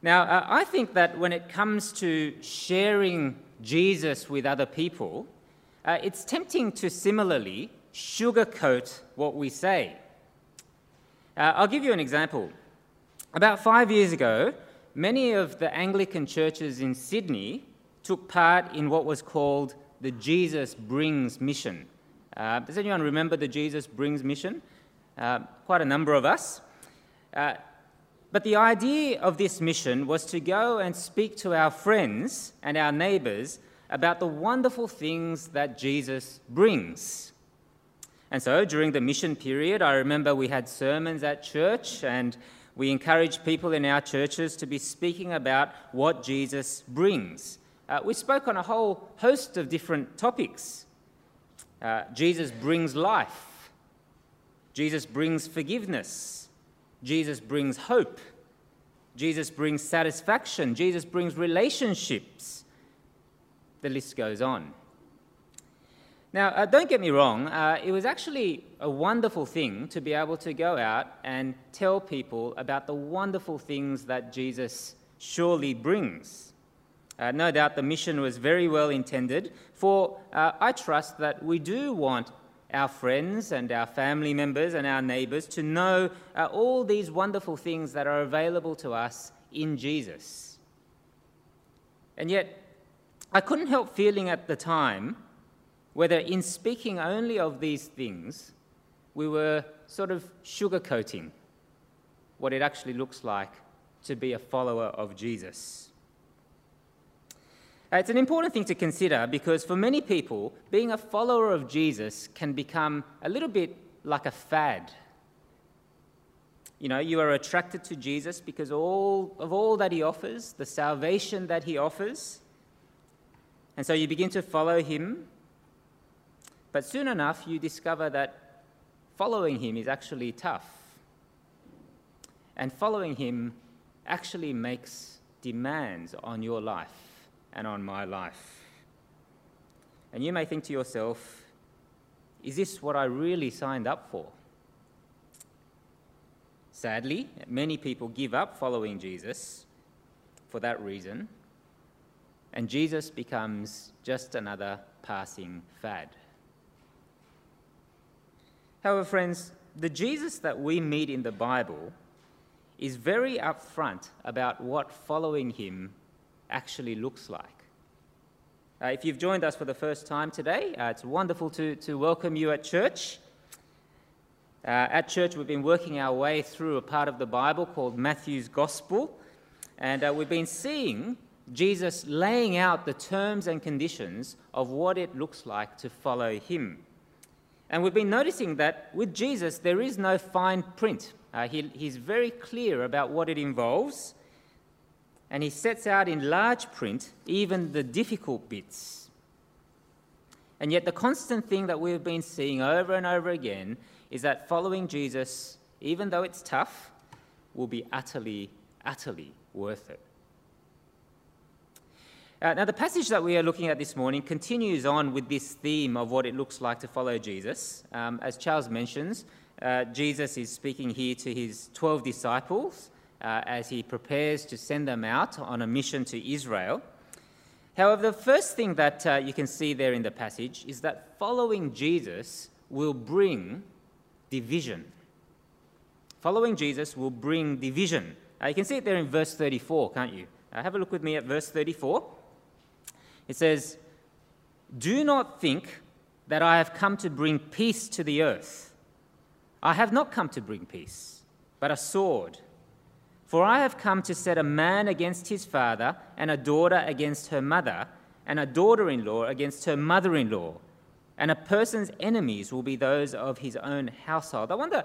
Now, uh, I think that when it comes to sharing Jesus with other people, uh, it's tempting to similarly sugarcoat what we say. Uh, I'll give you an example. About five years ago, many of the Anglican churches in Sydney took part in what was called the Jesus Brings mission. Uh, does anyone remember the Jesus Brings mission? Uh, quite a number of us. But the idea of this mission was to go and speak to our friends and our neighbours about the wonderful things that Jesus brings. And so during the mission period, I remember we had sermons at church and we encouraged people in our churches to be speaking about what Jesus brings. Uh, we spoke on a whole host of different topics. Uh, Jesus brings life, Jesus brings forgiveness, Jesus brings hope, Jesus brings satisfaction, Jesus brings relationships. The list goes on. Now, uh, don't get me wrong, uh, it was actually a wonderful thing to be able to go out and tell people about the wonderful things that Jesus surely brings. Uh, no doubt the mission was very well intended, for uh, I trust that we do want our friends and our family members and our neighbours to know uh, all these wonderful things that are available to us in Jesus. And yet, I couldn't help feeling at the time whether in speaking only of these things, we were sort of sugarcoating what it actually looks like to be a follower of Jesus. Uh, it's an important thing to consider because for many people, being a follower of Jesus can become a little bit like a fad. You know, you are attracted to Jesus because all, of all that he offers, the salvation that he offers. And so you begin to follow him but soon enough, you discover that following him is actually tough. And following him actually makes demands on your life and on my life. And you may think to yourself, is this what I really signed up for? Sadly, many people give up following Jesus for that reason, and Jesus becomes just another passing fad. However, friends, the Jesus that we meet in the Bible is very upfront about what following him actually looks like. Uh, if you've joined us for the first time today, uh, it's wonderful to, to welcome you at church. Uh, at church, we've been working our way through a part of the Bible called Matthew's Gospel, and uh, we've been seeing Jesus laying out the terms and conditions of what it looks like to follow him. And we've been noticing that with Jesus, there is no fine print. Uh, he, he's very clear about what it involves, and he sets out in large print even the difficult bits. And yet, the constant thing that we've been seeing over and over again is that following Jesus, even though it's tough, will be utterly, utterly worth it. Uh, now, the passage that we are looking at this morning continues on with this theme of what it looks like to follow Jesus. Um, as Charles mentions, uh, Jesus is speaking here to his 12 disciples uh, as he prepares to send them out on a mission to Israel. However, the first thing that uh, you can see there in the passage is that following Jesus will bring division. Following Jesus will bring division. Uh, you can see it there in verse 34, can't you? Uh, have a look with me at verse 34. It says, Do not think that I have come to bring peace to the earth. I have not come to bring peace, but a sword. For I have come to set a man against his father, and a daughter against her mother, and a daughter in law against her mother in law. And a person's enemies will be those of his own household. I wonder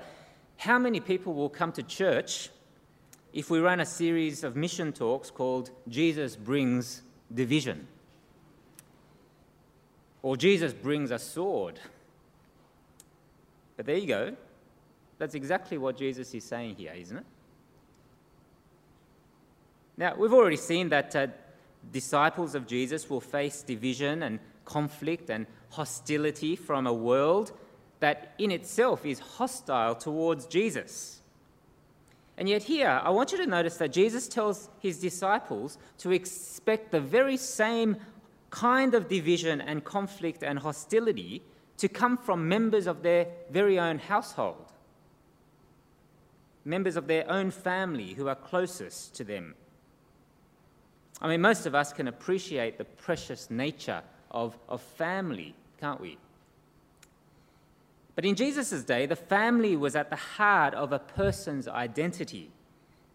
how many people will come to church if we run a series of mission talks called Jesus Brings Division. Or Jesus brings a sword. But there you go. That's exactly what Jesus is saying here, isn't it? Now, we've already seen that uh, disciples of Jesus will face division and conflict and hostility from a world that in itself is hostile towards Jesus. And yet, here, I want you to notice that Jesus tells his disciples to expect the very same kind of division and conflict and hostility to come from members of their very own household, members of their own family who are closest to them. I mean, most of us can appreciate the precious nature of, of family, can't we? But in Jesus' day, the family was at the heart of a person's identity.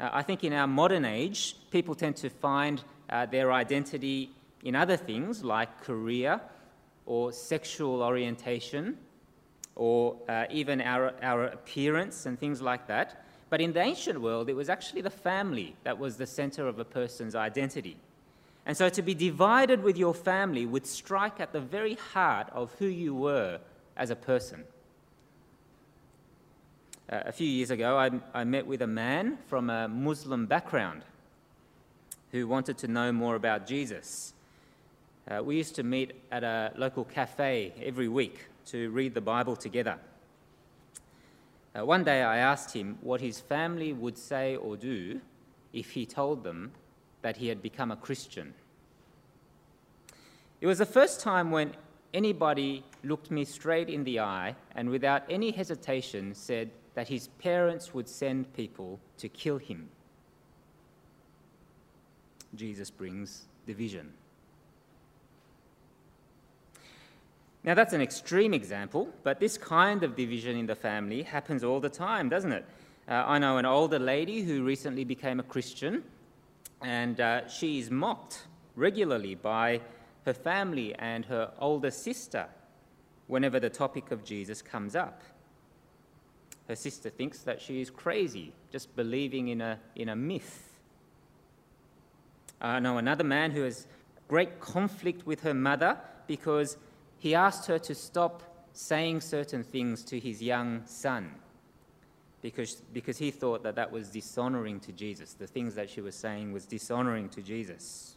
Uh, I think in our modern age, people tend to find uh, their identity in other things like career or sexual orientation or uh, even our, our appearance and things like that. But in the ancient world, it was actually the family that was the center of a person's identity. And so to be divided with your family would strike at the very heart of who you were as a person. Uh, a few years ago, I, I, met with a man from a Muslim background who wanted to know more about Jesus. Uh, we used to meet at a local cafe every week to read the Bible together. Uh, one day I asked him what his family would say or do if he told them that he had become a Christian. It was the first time when anybody looked me straight in the eye and without any hesitation said, that his parents would send people to kill him. Jesus brings division. Now, that's an extreme example, but this kind of division in the family happens all the time, doesn't it? Uh, I know an older lady who recently became a Christian, and uh, she is mocked regularly by her family and her older sister whenever the topic of Jesus comes up. Her sister thinks that she is crazy, just believing in a, in a myth. I know another man who has great conflict with her mother because he asked her to stop saying certain things to his young son because, because he thought that that was dishonoring to Jesus. The things that she was saying was dishonoring to Jesus.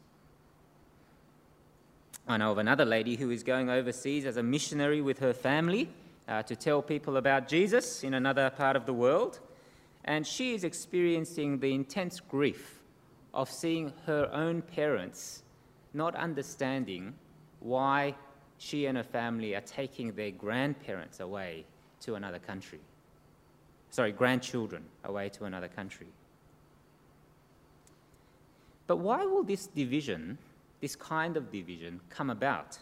I know of another lady who is going overseas as a missionary with her family uh, to tell people about Jesus in another part of the world. And she is experiencing the intense grief of seeing her own parents not understanding why she and her family are taking their grandparents away to another country. Sorry, grandchildren away to another country. But why will this division, this kind of division, come about?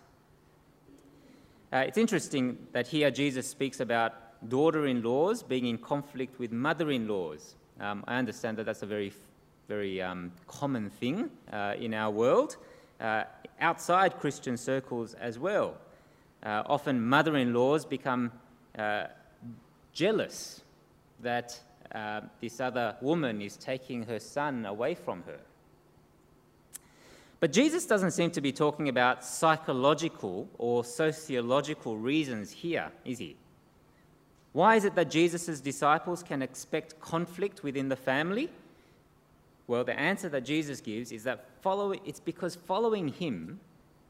Uh, it's interesting that here Jesus speaks about daughter in laws being in conflict with mother in laws. Um, I understand that that's a very, very um, common thing uh, in our world, uh, outside Christian circles as well. Uh, often mother in laws become uh, jealous that uh, this other woman is taking her son away from her. But Jesus doesn't seem to be talking about psychological or sociological reasons here, is he? Why is it that Jesus' disciples can expect conflict within the family? Well, the answer that Jesus gives is that follow, it's because following him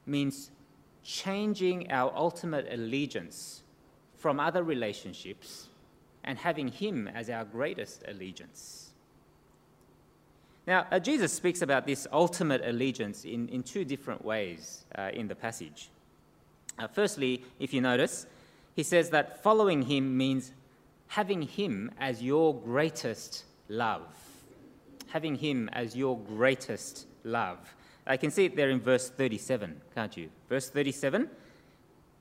means changing our ultimate allegiance from other relationships and having him as our greatest allegiance. Now, uh, Jesus speaks about this ultimate allegiance in, in two different ways uh, in the passage. Uh, firstly, if you notice, he says that following him means having him as your greatest love. Having him as your greatest love. I can see it there in verse 37, can't you? Verse 37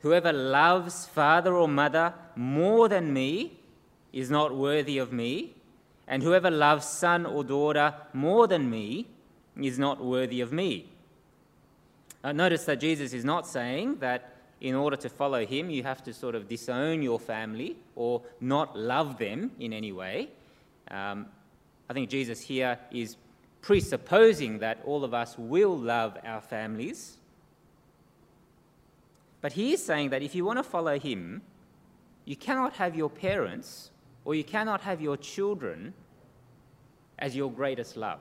Whoever loves father or mother more than me is not worthy of me and whoever loves son or daughter more than me is not worthy of me. Uh, notice that Jesus is not saying that in order to follow him, you have to sort of disown your family or not love them in any way. Um, I think Jesus here is presupposing that all of us will love our families. But he is saying that if you want to follow him, you cannot have your parents or you cannot have your children as your greatest love.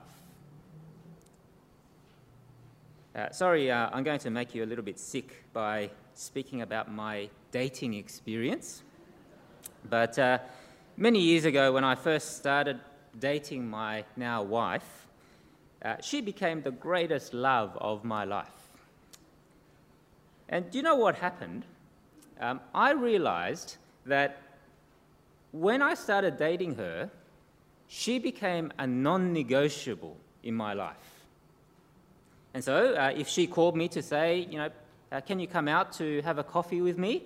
Uh, sorry, uh, I'm going to make you a little bit sick by speaking about my dating experience. But uh, many years ago, when I first started dating my now wife, uh, she became the greatest love of my life. And do you know what happened? Um, I realized that when I started dating her, she became a non negotiable in my life. And so, uh, if she called me to say, you know, uh, can you come out to have a coffee with me?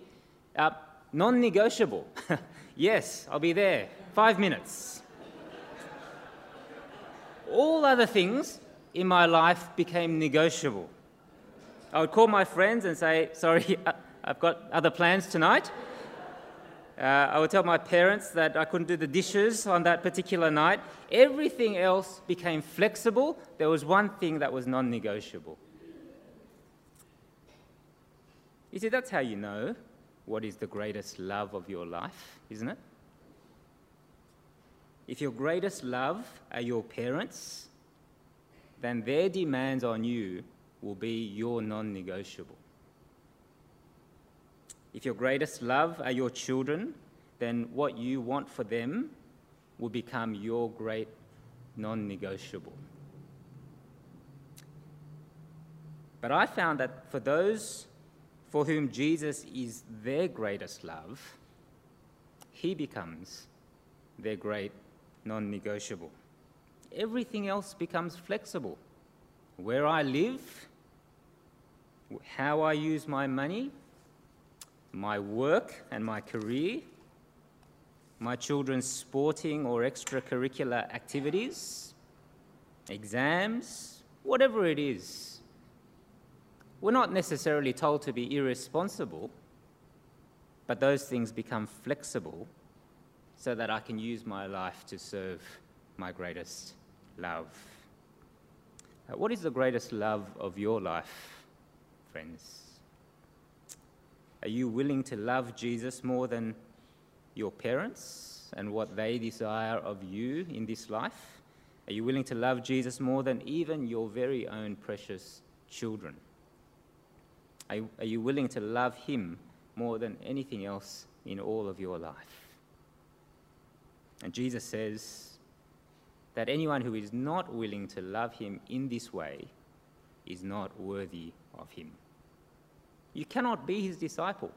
Uh, non negotiable. yes, I'll be there. Five minutes. All other things in my life became negotiable. I would call my friends and say, sorry, I've got other plans tonight. Uh, I would tell my parents that I couldn't do the dishes on that particular night. Everything else became flexible. There was one thing that was non negotiable. You see, that's how you know what is the greatest love of your life, isn't it? If your greatest love are your parents, then their demands on you will be your non negotiable. If your greatest love are your children, then what you want for them will become your great non negotiable. But I found that for those for whom Jesus is their greatest love, he becomes their great non negotiable. Everything else becomes flexible. Where I live, how I use my money, my work and my career, my children's sporting or extracurricular activities, exams, whatever it is. We're not necessarily told to be irresponsible, but those things become flexible so that I can use my life to serve my greatest love. Uh, what is the greatest love of your life, friends? Are you willing to love Jesus more than your parents and what they desire of you in this life? Are you willing to love Jesus more than even your very own precious children? Are you, are you willing to love Him more than anything else in all of your life? And Jesus says that anyone who is not willing to love Him in this way is not worthy of Him. You cannot be his disciple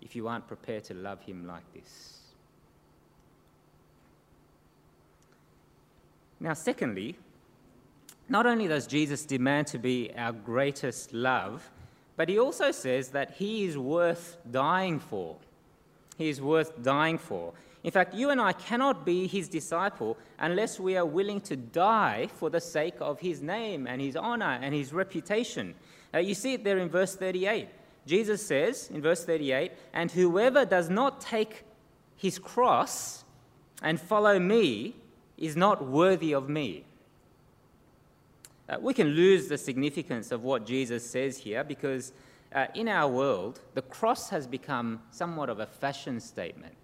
if you aren't prepared to love him like this. Now, secondly, not only does Jesus demand to be our greatest love, but he also says that he is worth dying for. He is worth dying for. In fact, you and I cannot be his disciple unless we are willing to die for the sake of his name and his honor and his reputation. Uh, you see it there in verse 38. Jesus says in verse 38, And whoever does not take his cross and follow me is not worthy of me. Uh, we can lose the significance of what Jesus says here because uh, in our world, the cross has become somewhat of a fashion statement.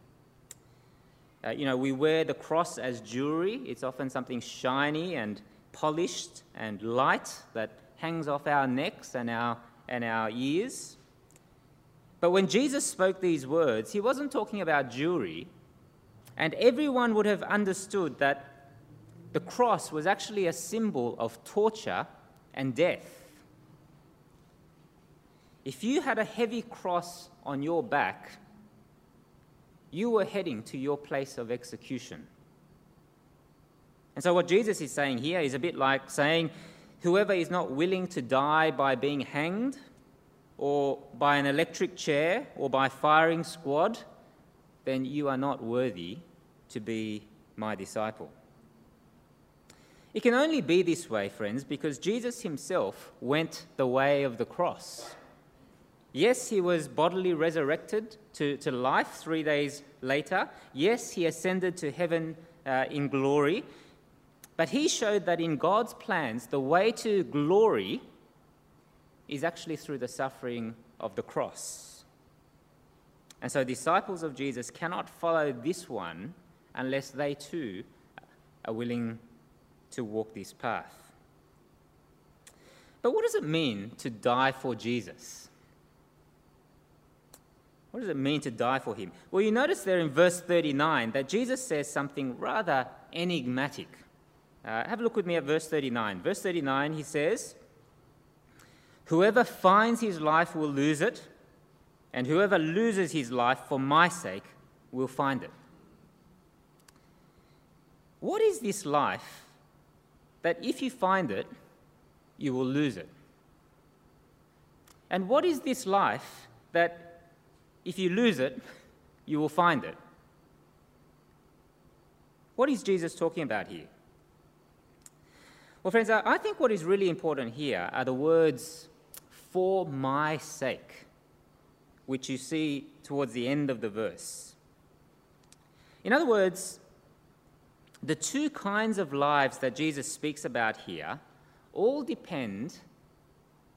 Uh, you know, we wear the cross as jewelry. It's often something shiny and polished and light that hangs off our necks and our, and our ears. But when Jesus spoke these words, he wasn't talking about jewelry, and everyone would have understood that the cross was actually a symbol of torture and death. If you had a heavy cross on your back, you were heading to your place of execution. And so, what Jesus is saying here is a bit like saying, Whoever is not willing to die by being hanged, or by an electric chair, or by firing squad, then you are not worthy to be my disciple. It can only be this way, friends, because Jesus himself went the way of the cross. Yes, he was bodily resurrected to, to life three days later. Yes, he ascended to heaven uh, in glory. But he showed that in God's plans, the way to glory is actually through the suffering of the cross. And so, disciples of Jesus cannot follow this one unless they too are willing to walk this path. But what does it mean to die for Jesus? What does it mean to die for him? Well, you notice there in verse 39 that Jesus says something rather enigmatic. Uh, have a look with me at verse 39. Verse 39, he says, Whoever finds his life will lose it, and whoever loses his life for my sake will find it. What is this life that if you find it, you will lose it? And what is this life that if you lose it, you will find it? What is Jesus talking about here? Well, friends, I think what is really important here are the words, for my sake, which you see towards the end of the verse. In other words, the two kinds of lives that Jesus speaks about here all depend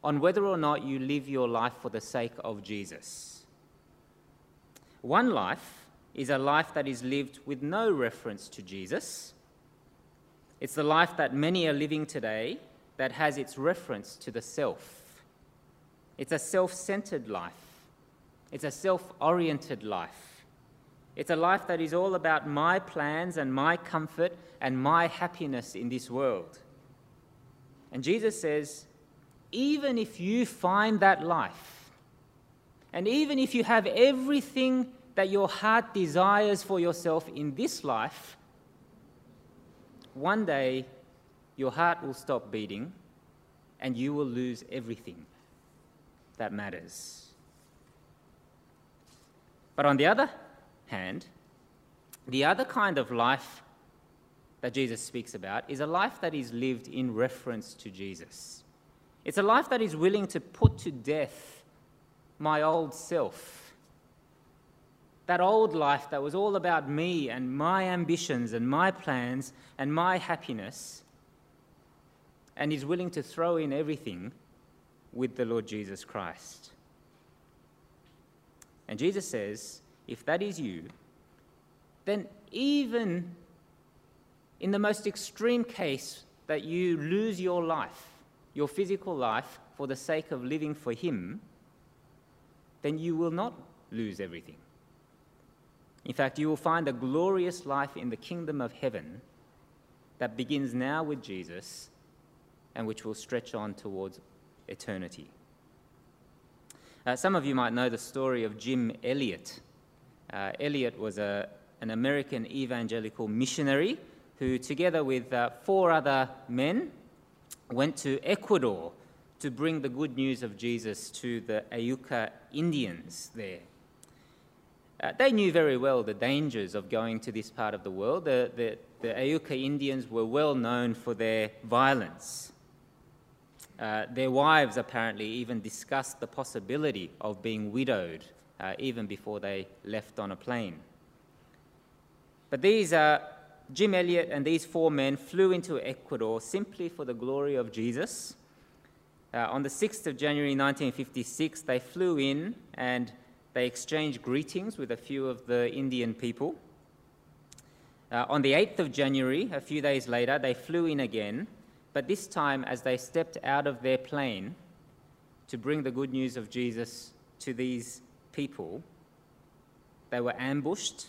on whether or not you live your life for the sake of Jesus. One life is a life that is lived with no reference to Jesus. It's the life that many are living today that has its reference to the self. It's a self centered life, it's a self oriented life. It's a life that is all about my plans and my comfort and my happiness in this world. And Jesus says, even if you find that life, and even if you have everything that your heart desires for yourself in this life, one day your heart will stop beating and you will lose everything that matters. But on the other hand, the other kind of life that Jesus speaks about is a life that is lived in reference to Jesus. It's a life that is willing to put to death my old self. That old life that was all about me and my ambitions and my plans and my happiness, and is willing to throw in everything with the Lord Jesus Christ. And Jesus says, if that is you, then even in the most extreme case that you lose your life, your physical life, for the sake of living for Him, then you will not lose everything. In fact, you will find a glorious life in the kingdom of heaven that begins now with Jesus and which will stretch on towards eternity. Uh, some of you might know the story of Jim Elliot. Uh, Elliot was a, an American evangelical missionary who, together with uh, four other men, went to Ecuador to bring the good news of Jesus to the Auca Indians there. Uh, they knew very well the dangers of going to this part of the world. The, the, the Auca Indians were well known for their violence. Uh, their wives apparently even discussed the possibility of being widowed uh, even before they left on a plane. But these, uh, Jim Elliot and these four men flew into Ecuador simply for the glory of Jesus. Uh, on the 6th of January 1956, they flew in and they exchanged greetings with a few of the Indian people. Uh, on the 8th of January, a few days later, they flew in again, but this time as they stepped out of their plane to bring the good news of Jesus to these people, they were ambushed,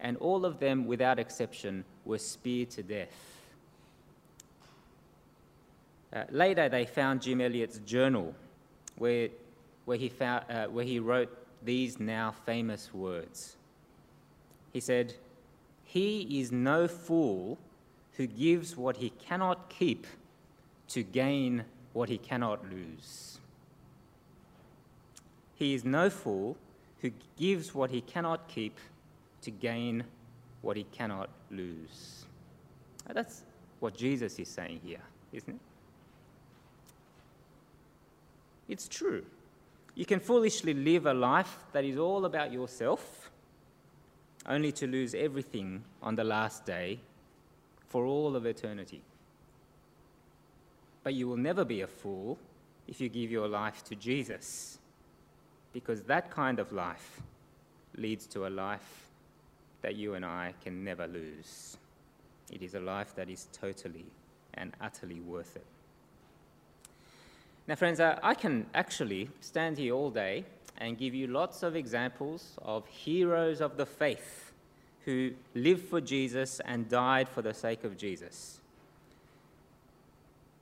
and all of them, without exception, were speared to death. Uh, later, they found Jim Elliot's journal, where, where, he found, uh, where he wrote these now famous words. He said, He is no fool who gives what he cannot keep to gain what he cannot lose. He is no fool who gives what he cannot keep to gain what he cannot lose. That's what Jesus is saying here, isn't it? It's true. You can foolishly live a life that is all about yourself, only to lose everything on the last day for all of eternity. But you will never be a fool if you give your life to Jesus because that kind of life leads to a life that you and I can never lose. It is a life that is totally and utterly worth it. Now, friends, uh, I can actually stand here all day and give you lots of examples of heroes of the faith who lived for Jesus and died for the sake of Jesus.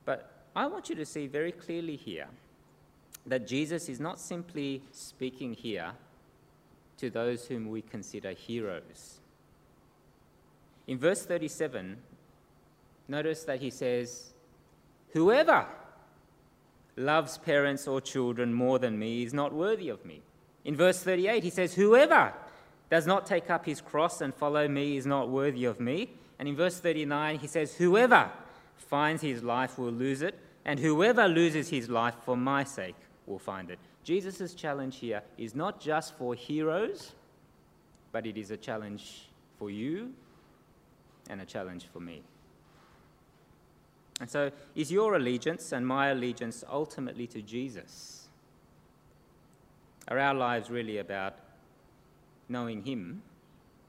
But I want you to see very clearly here that Jesus is not simply speaking here to those whom we consider heroes. In verse 37, notice that he says, Whoever loves parents or children more than me is not worthy of me. In verse 38, he says, Whoever does not take up his cross and follow me is not worthy of me. And in verse 39, he says, Whoever finds his life will lose it, and whoever loses his life for my sake will find it. Jesus' challenge here is not just for heroes, but it is a challenge for you and a challenge for me. And so, is your allegiance and my allegiance ultimately to Jesus? Are our lives really about knowing Him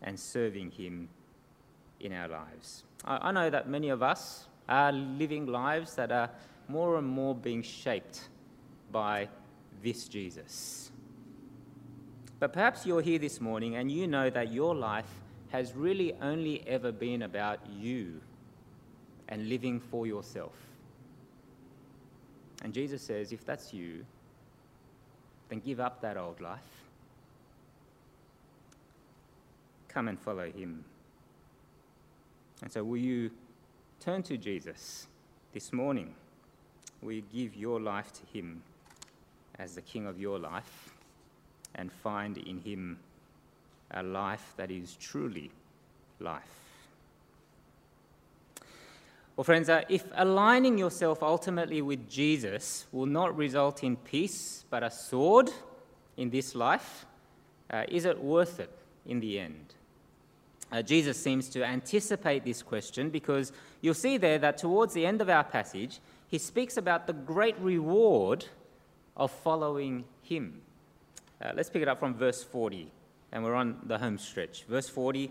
and serving Him in our lives? I, I know that many of us are living lives that are more and more being shaped by this Jesus. But perhaps you're here this morning and you know that your life has really only ever been about you and living for yourself. And Jesus says, if that's you, then give up that old life. Come and follow him. And so, will you turn to Jesus this morning? Will you give your life to him as the king of your life and find in him a life that is truly life? Well, friends, uh, if aligning yourself ultimately with Jesus will not result in peace but a sword in this life, uh, is it worth it in the end? Uh, Jesus seems to anticipate this question because you'll see there that towards the end of our passage, he speaks about the great reward of following him. Uh, let's pick it up from verse 40, and we're on the home stretch. Verse 40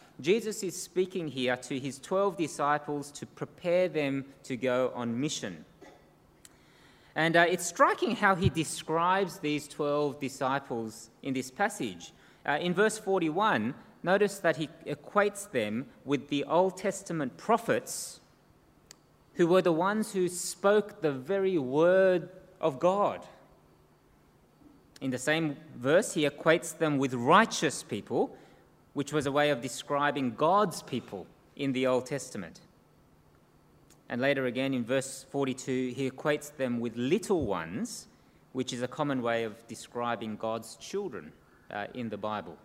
Jesus is speaking here to his 12 disciples to prepare them to go on mission. And uh, it's striking how he describes these 12 disciples in this passage. Uh, in verse 41, notice that he equates them with the Old Testament prophets who were the ones who spoke the very word of God. In the same verse, he equates them with righteous people which was a way of describing God's people in the Old Testament. And later again in verse 42, he equates them with little ones, which is a common way of describing God's children uh, in the Bible.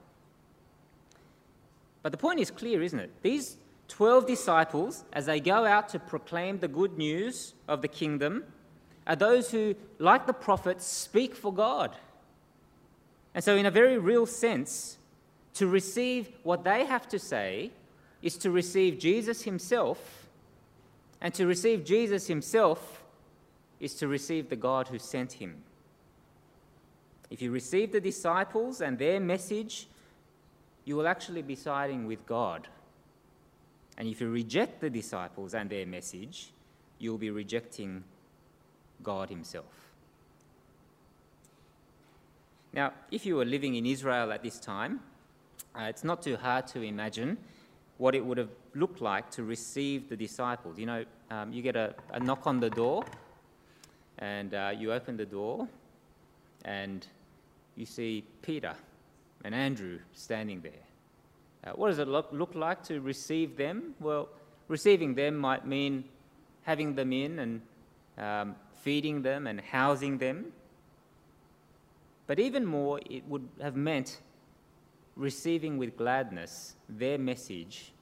But the point is clear, isn't it? These 12 disciples, as they go out to proclaim the good news of the kingdom, are those who, like the prophets, speak for God. And so, in a very real sense, to receive what they have to say is to receive Jesus himself, and to receive Jesus himself is to receive the God who sent him. If you receive the disciples and their message, you will actually be siding with God. And if you reject the disciples and their message, you will be rejecting God Himself. Now, if you were living in Israel at this time, uh, it's not too hard to imagine what it would have looked like to receive the disciples. You know, um, you get a, a, knock on the door, and uh, you open the door, and you see Peter and Andrew standing there. Uh, what does it look, look like to receive them? Well, receiving them might mean having them in and um, feeding them and housing them. But even more, it would have meant receiving with gladness their message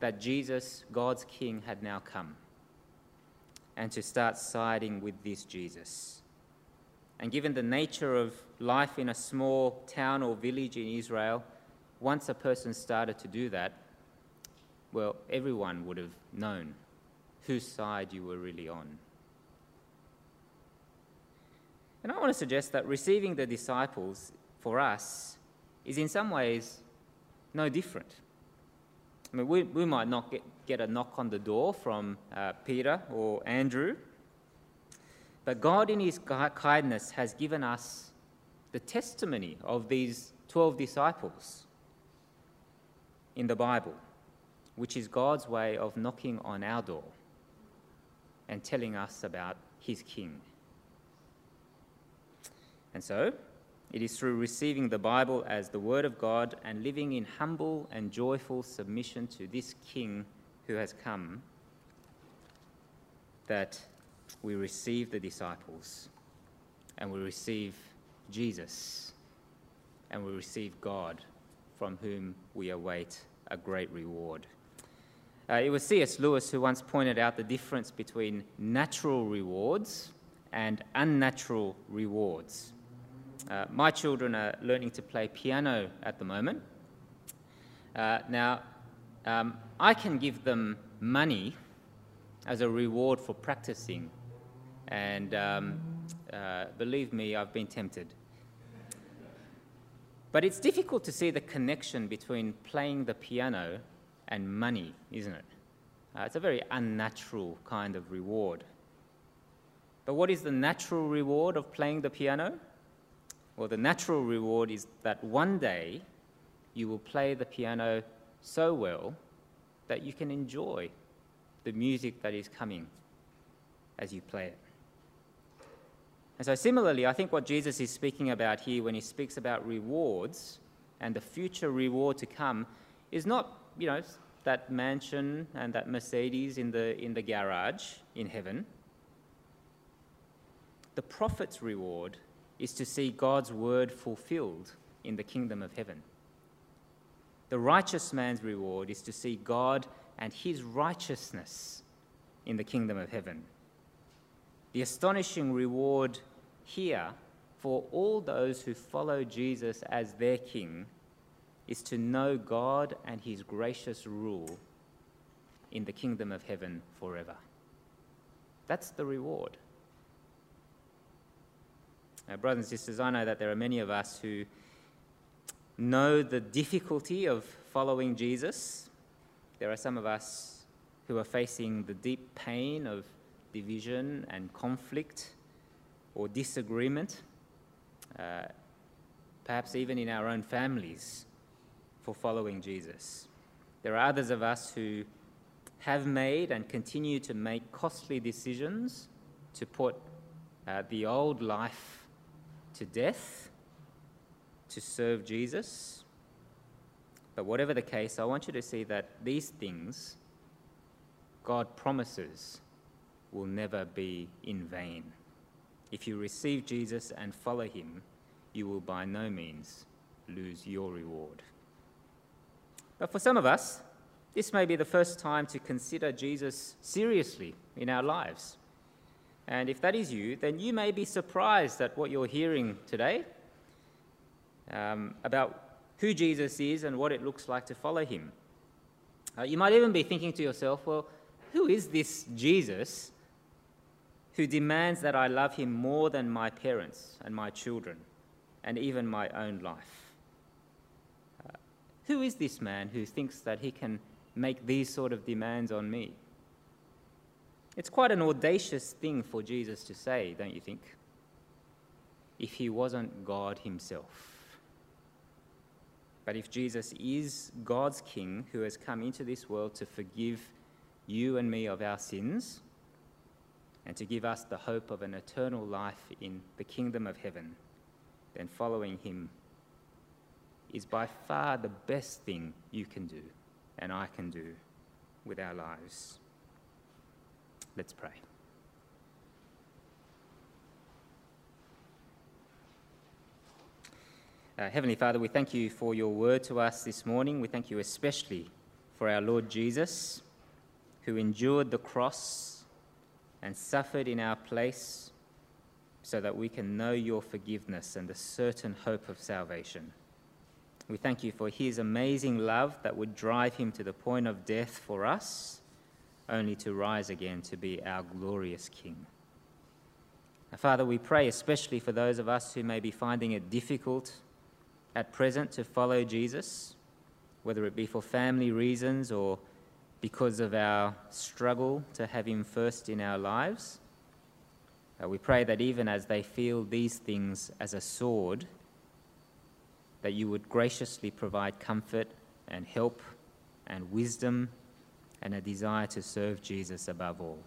that Jesus, God's King, had now come, and to start siding with this Jesus. And given the nature of life in a small town or village in Israel, once a person started to do that, well, everyone would have known whose side you were really on. And I want to suggest that receiving the disciples for us is in some ways no different. I mean, we, we might not get, get a knock on the door from uh, Peter or Andrew, but God, in His kindness, has given us the testimony of these 12 disciples in the Bible, which is God's way of knocking on our door and telling us about His King. And so, it is through receiving the Bible as the Word of God and living in humble and joyful submission to this King who has come that we receive the disciples and we receive Jesus and we receive God from whom we await a great reward. Uh, it was C.S. Lewis who once pointed out the difference between natural rewards and unnatural rewards. Uh, my children are learning to play piano at the moment. Uh, now, um, I can give them money as a reward for practicing, and um, uh, believe me, I've been tempted. But it's difficult to see the connection between playing the piano and money, isn't it? Uh, it's a very unnatural kind of reward. But what is the natural reward of playing the piano? Well, the natural reward is that one day you will play the piano so well that you can enjoy the music that is coming as you play it. And so, similarly, I think what Jesus is speaking about here when he speaks about rewards and the future reward to come is not, you know, that mansion and that Mercedes in the, in the garage in heaven. The prophet's reward is to see God's word fulfilled in the kingdom of heaven. The righteous man's reward is to see God and his righteousness in the kingdom of heaven. The astonishing reward here for all those who follow Jesus as their king is to know God and his gracious rule in the kingdom of heaven forever. That's the reward. Now, brothers and sisters, I know that there are many of us who know the difficulty of following Jesus. There are some of us who are facing the deep pain of division and conflict or disagreement, uh, perhaps even in our own families, for following Jesus. There are others of us who have made and continue to make costly decisions to put uh, the old life to death to serve Jesus. But whatever the case, I want you to see that these things God promises will never be in vain. If you receive Jesus and follow him, you will by no means lose your reward. But for some of us, this may be the first time to consider Jesus seriously in our lives. And if that is you, then you may be surprised at what you're hearing today um, about who Jesus is and what it looks like to follow him. Uh, you might even be thinking to yourself, well, who is this Jesus who demands that I love him more than my parents and my children and even my own life? Uh, who is this man who thinks that he can make these sort of demands on me? It's quite an audacious thing for Jesus to say, don't you think? If he wasn't God himself. But if Jesus is God's King who has come into this world to forgive you and me of our sins and to give us the hope of an eternal life in the kingdom of heaven, then following him is by far the best thing you can do and I can do with our lives. Let's pray. Uh, Heavenly Father, we thank you for your word to us this morning. We thank you especially for our Lord Jesus, who endured the cross and suffered in our place so that we can know your forgiveness and the certain hope of salvation. We thank you for his amazing love that would drive him to the point of death for us, only to rise again to be our glorious King. Now, Father, we pray especially for those of us who may be finding it difficult at present to follow Jesus, whether it be for family reasons or because of our struggle to have him first in our lives. Uh, we pray that even as they feel these things as a sword, that you would graciously provide comfort and help and wisdom and a desire to serve Jesus above all.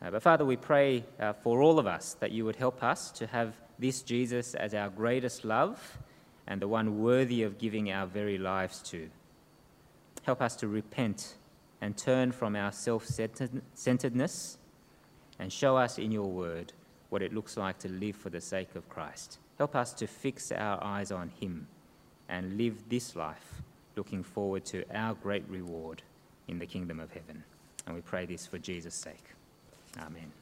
Uh, but Father, we pray uh, for all of us that you would help us to have this Jesus as our greatest love and the one worthy of giving our very lives to. Help us to repent and turn from our self centeredness and show us in your word what it looks like to live for the sake of Christ. Help us to fix our eyes on Him and live this life looking forward to our great reward in the kingdom of heaven. And we pray this for Jesus' sake. Amen.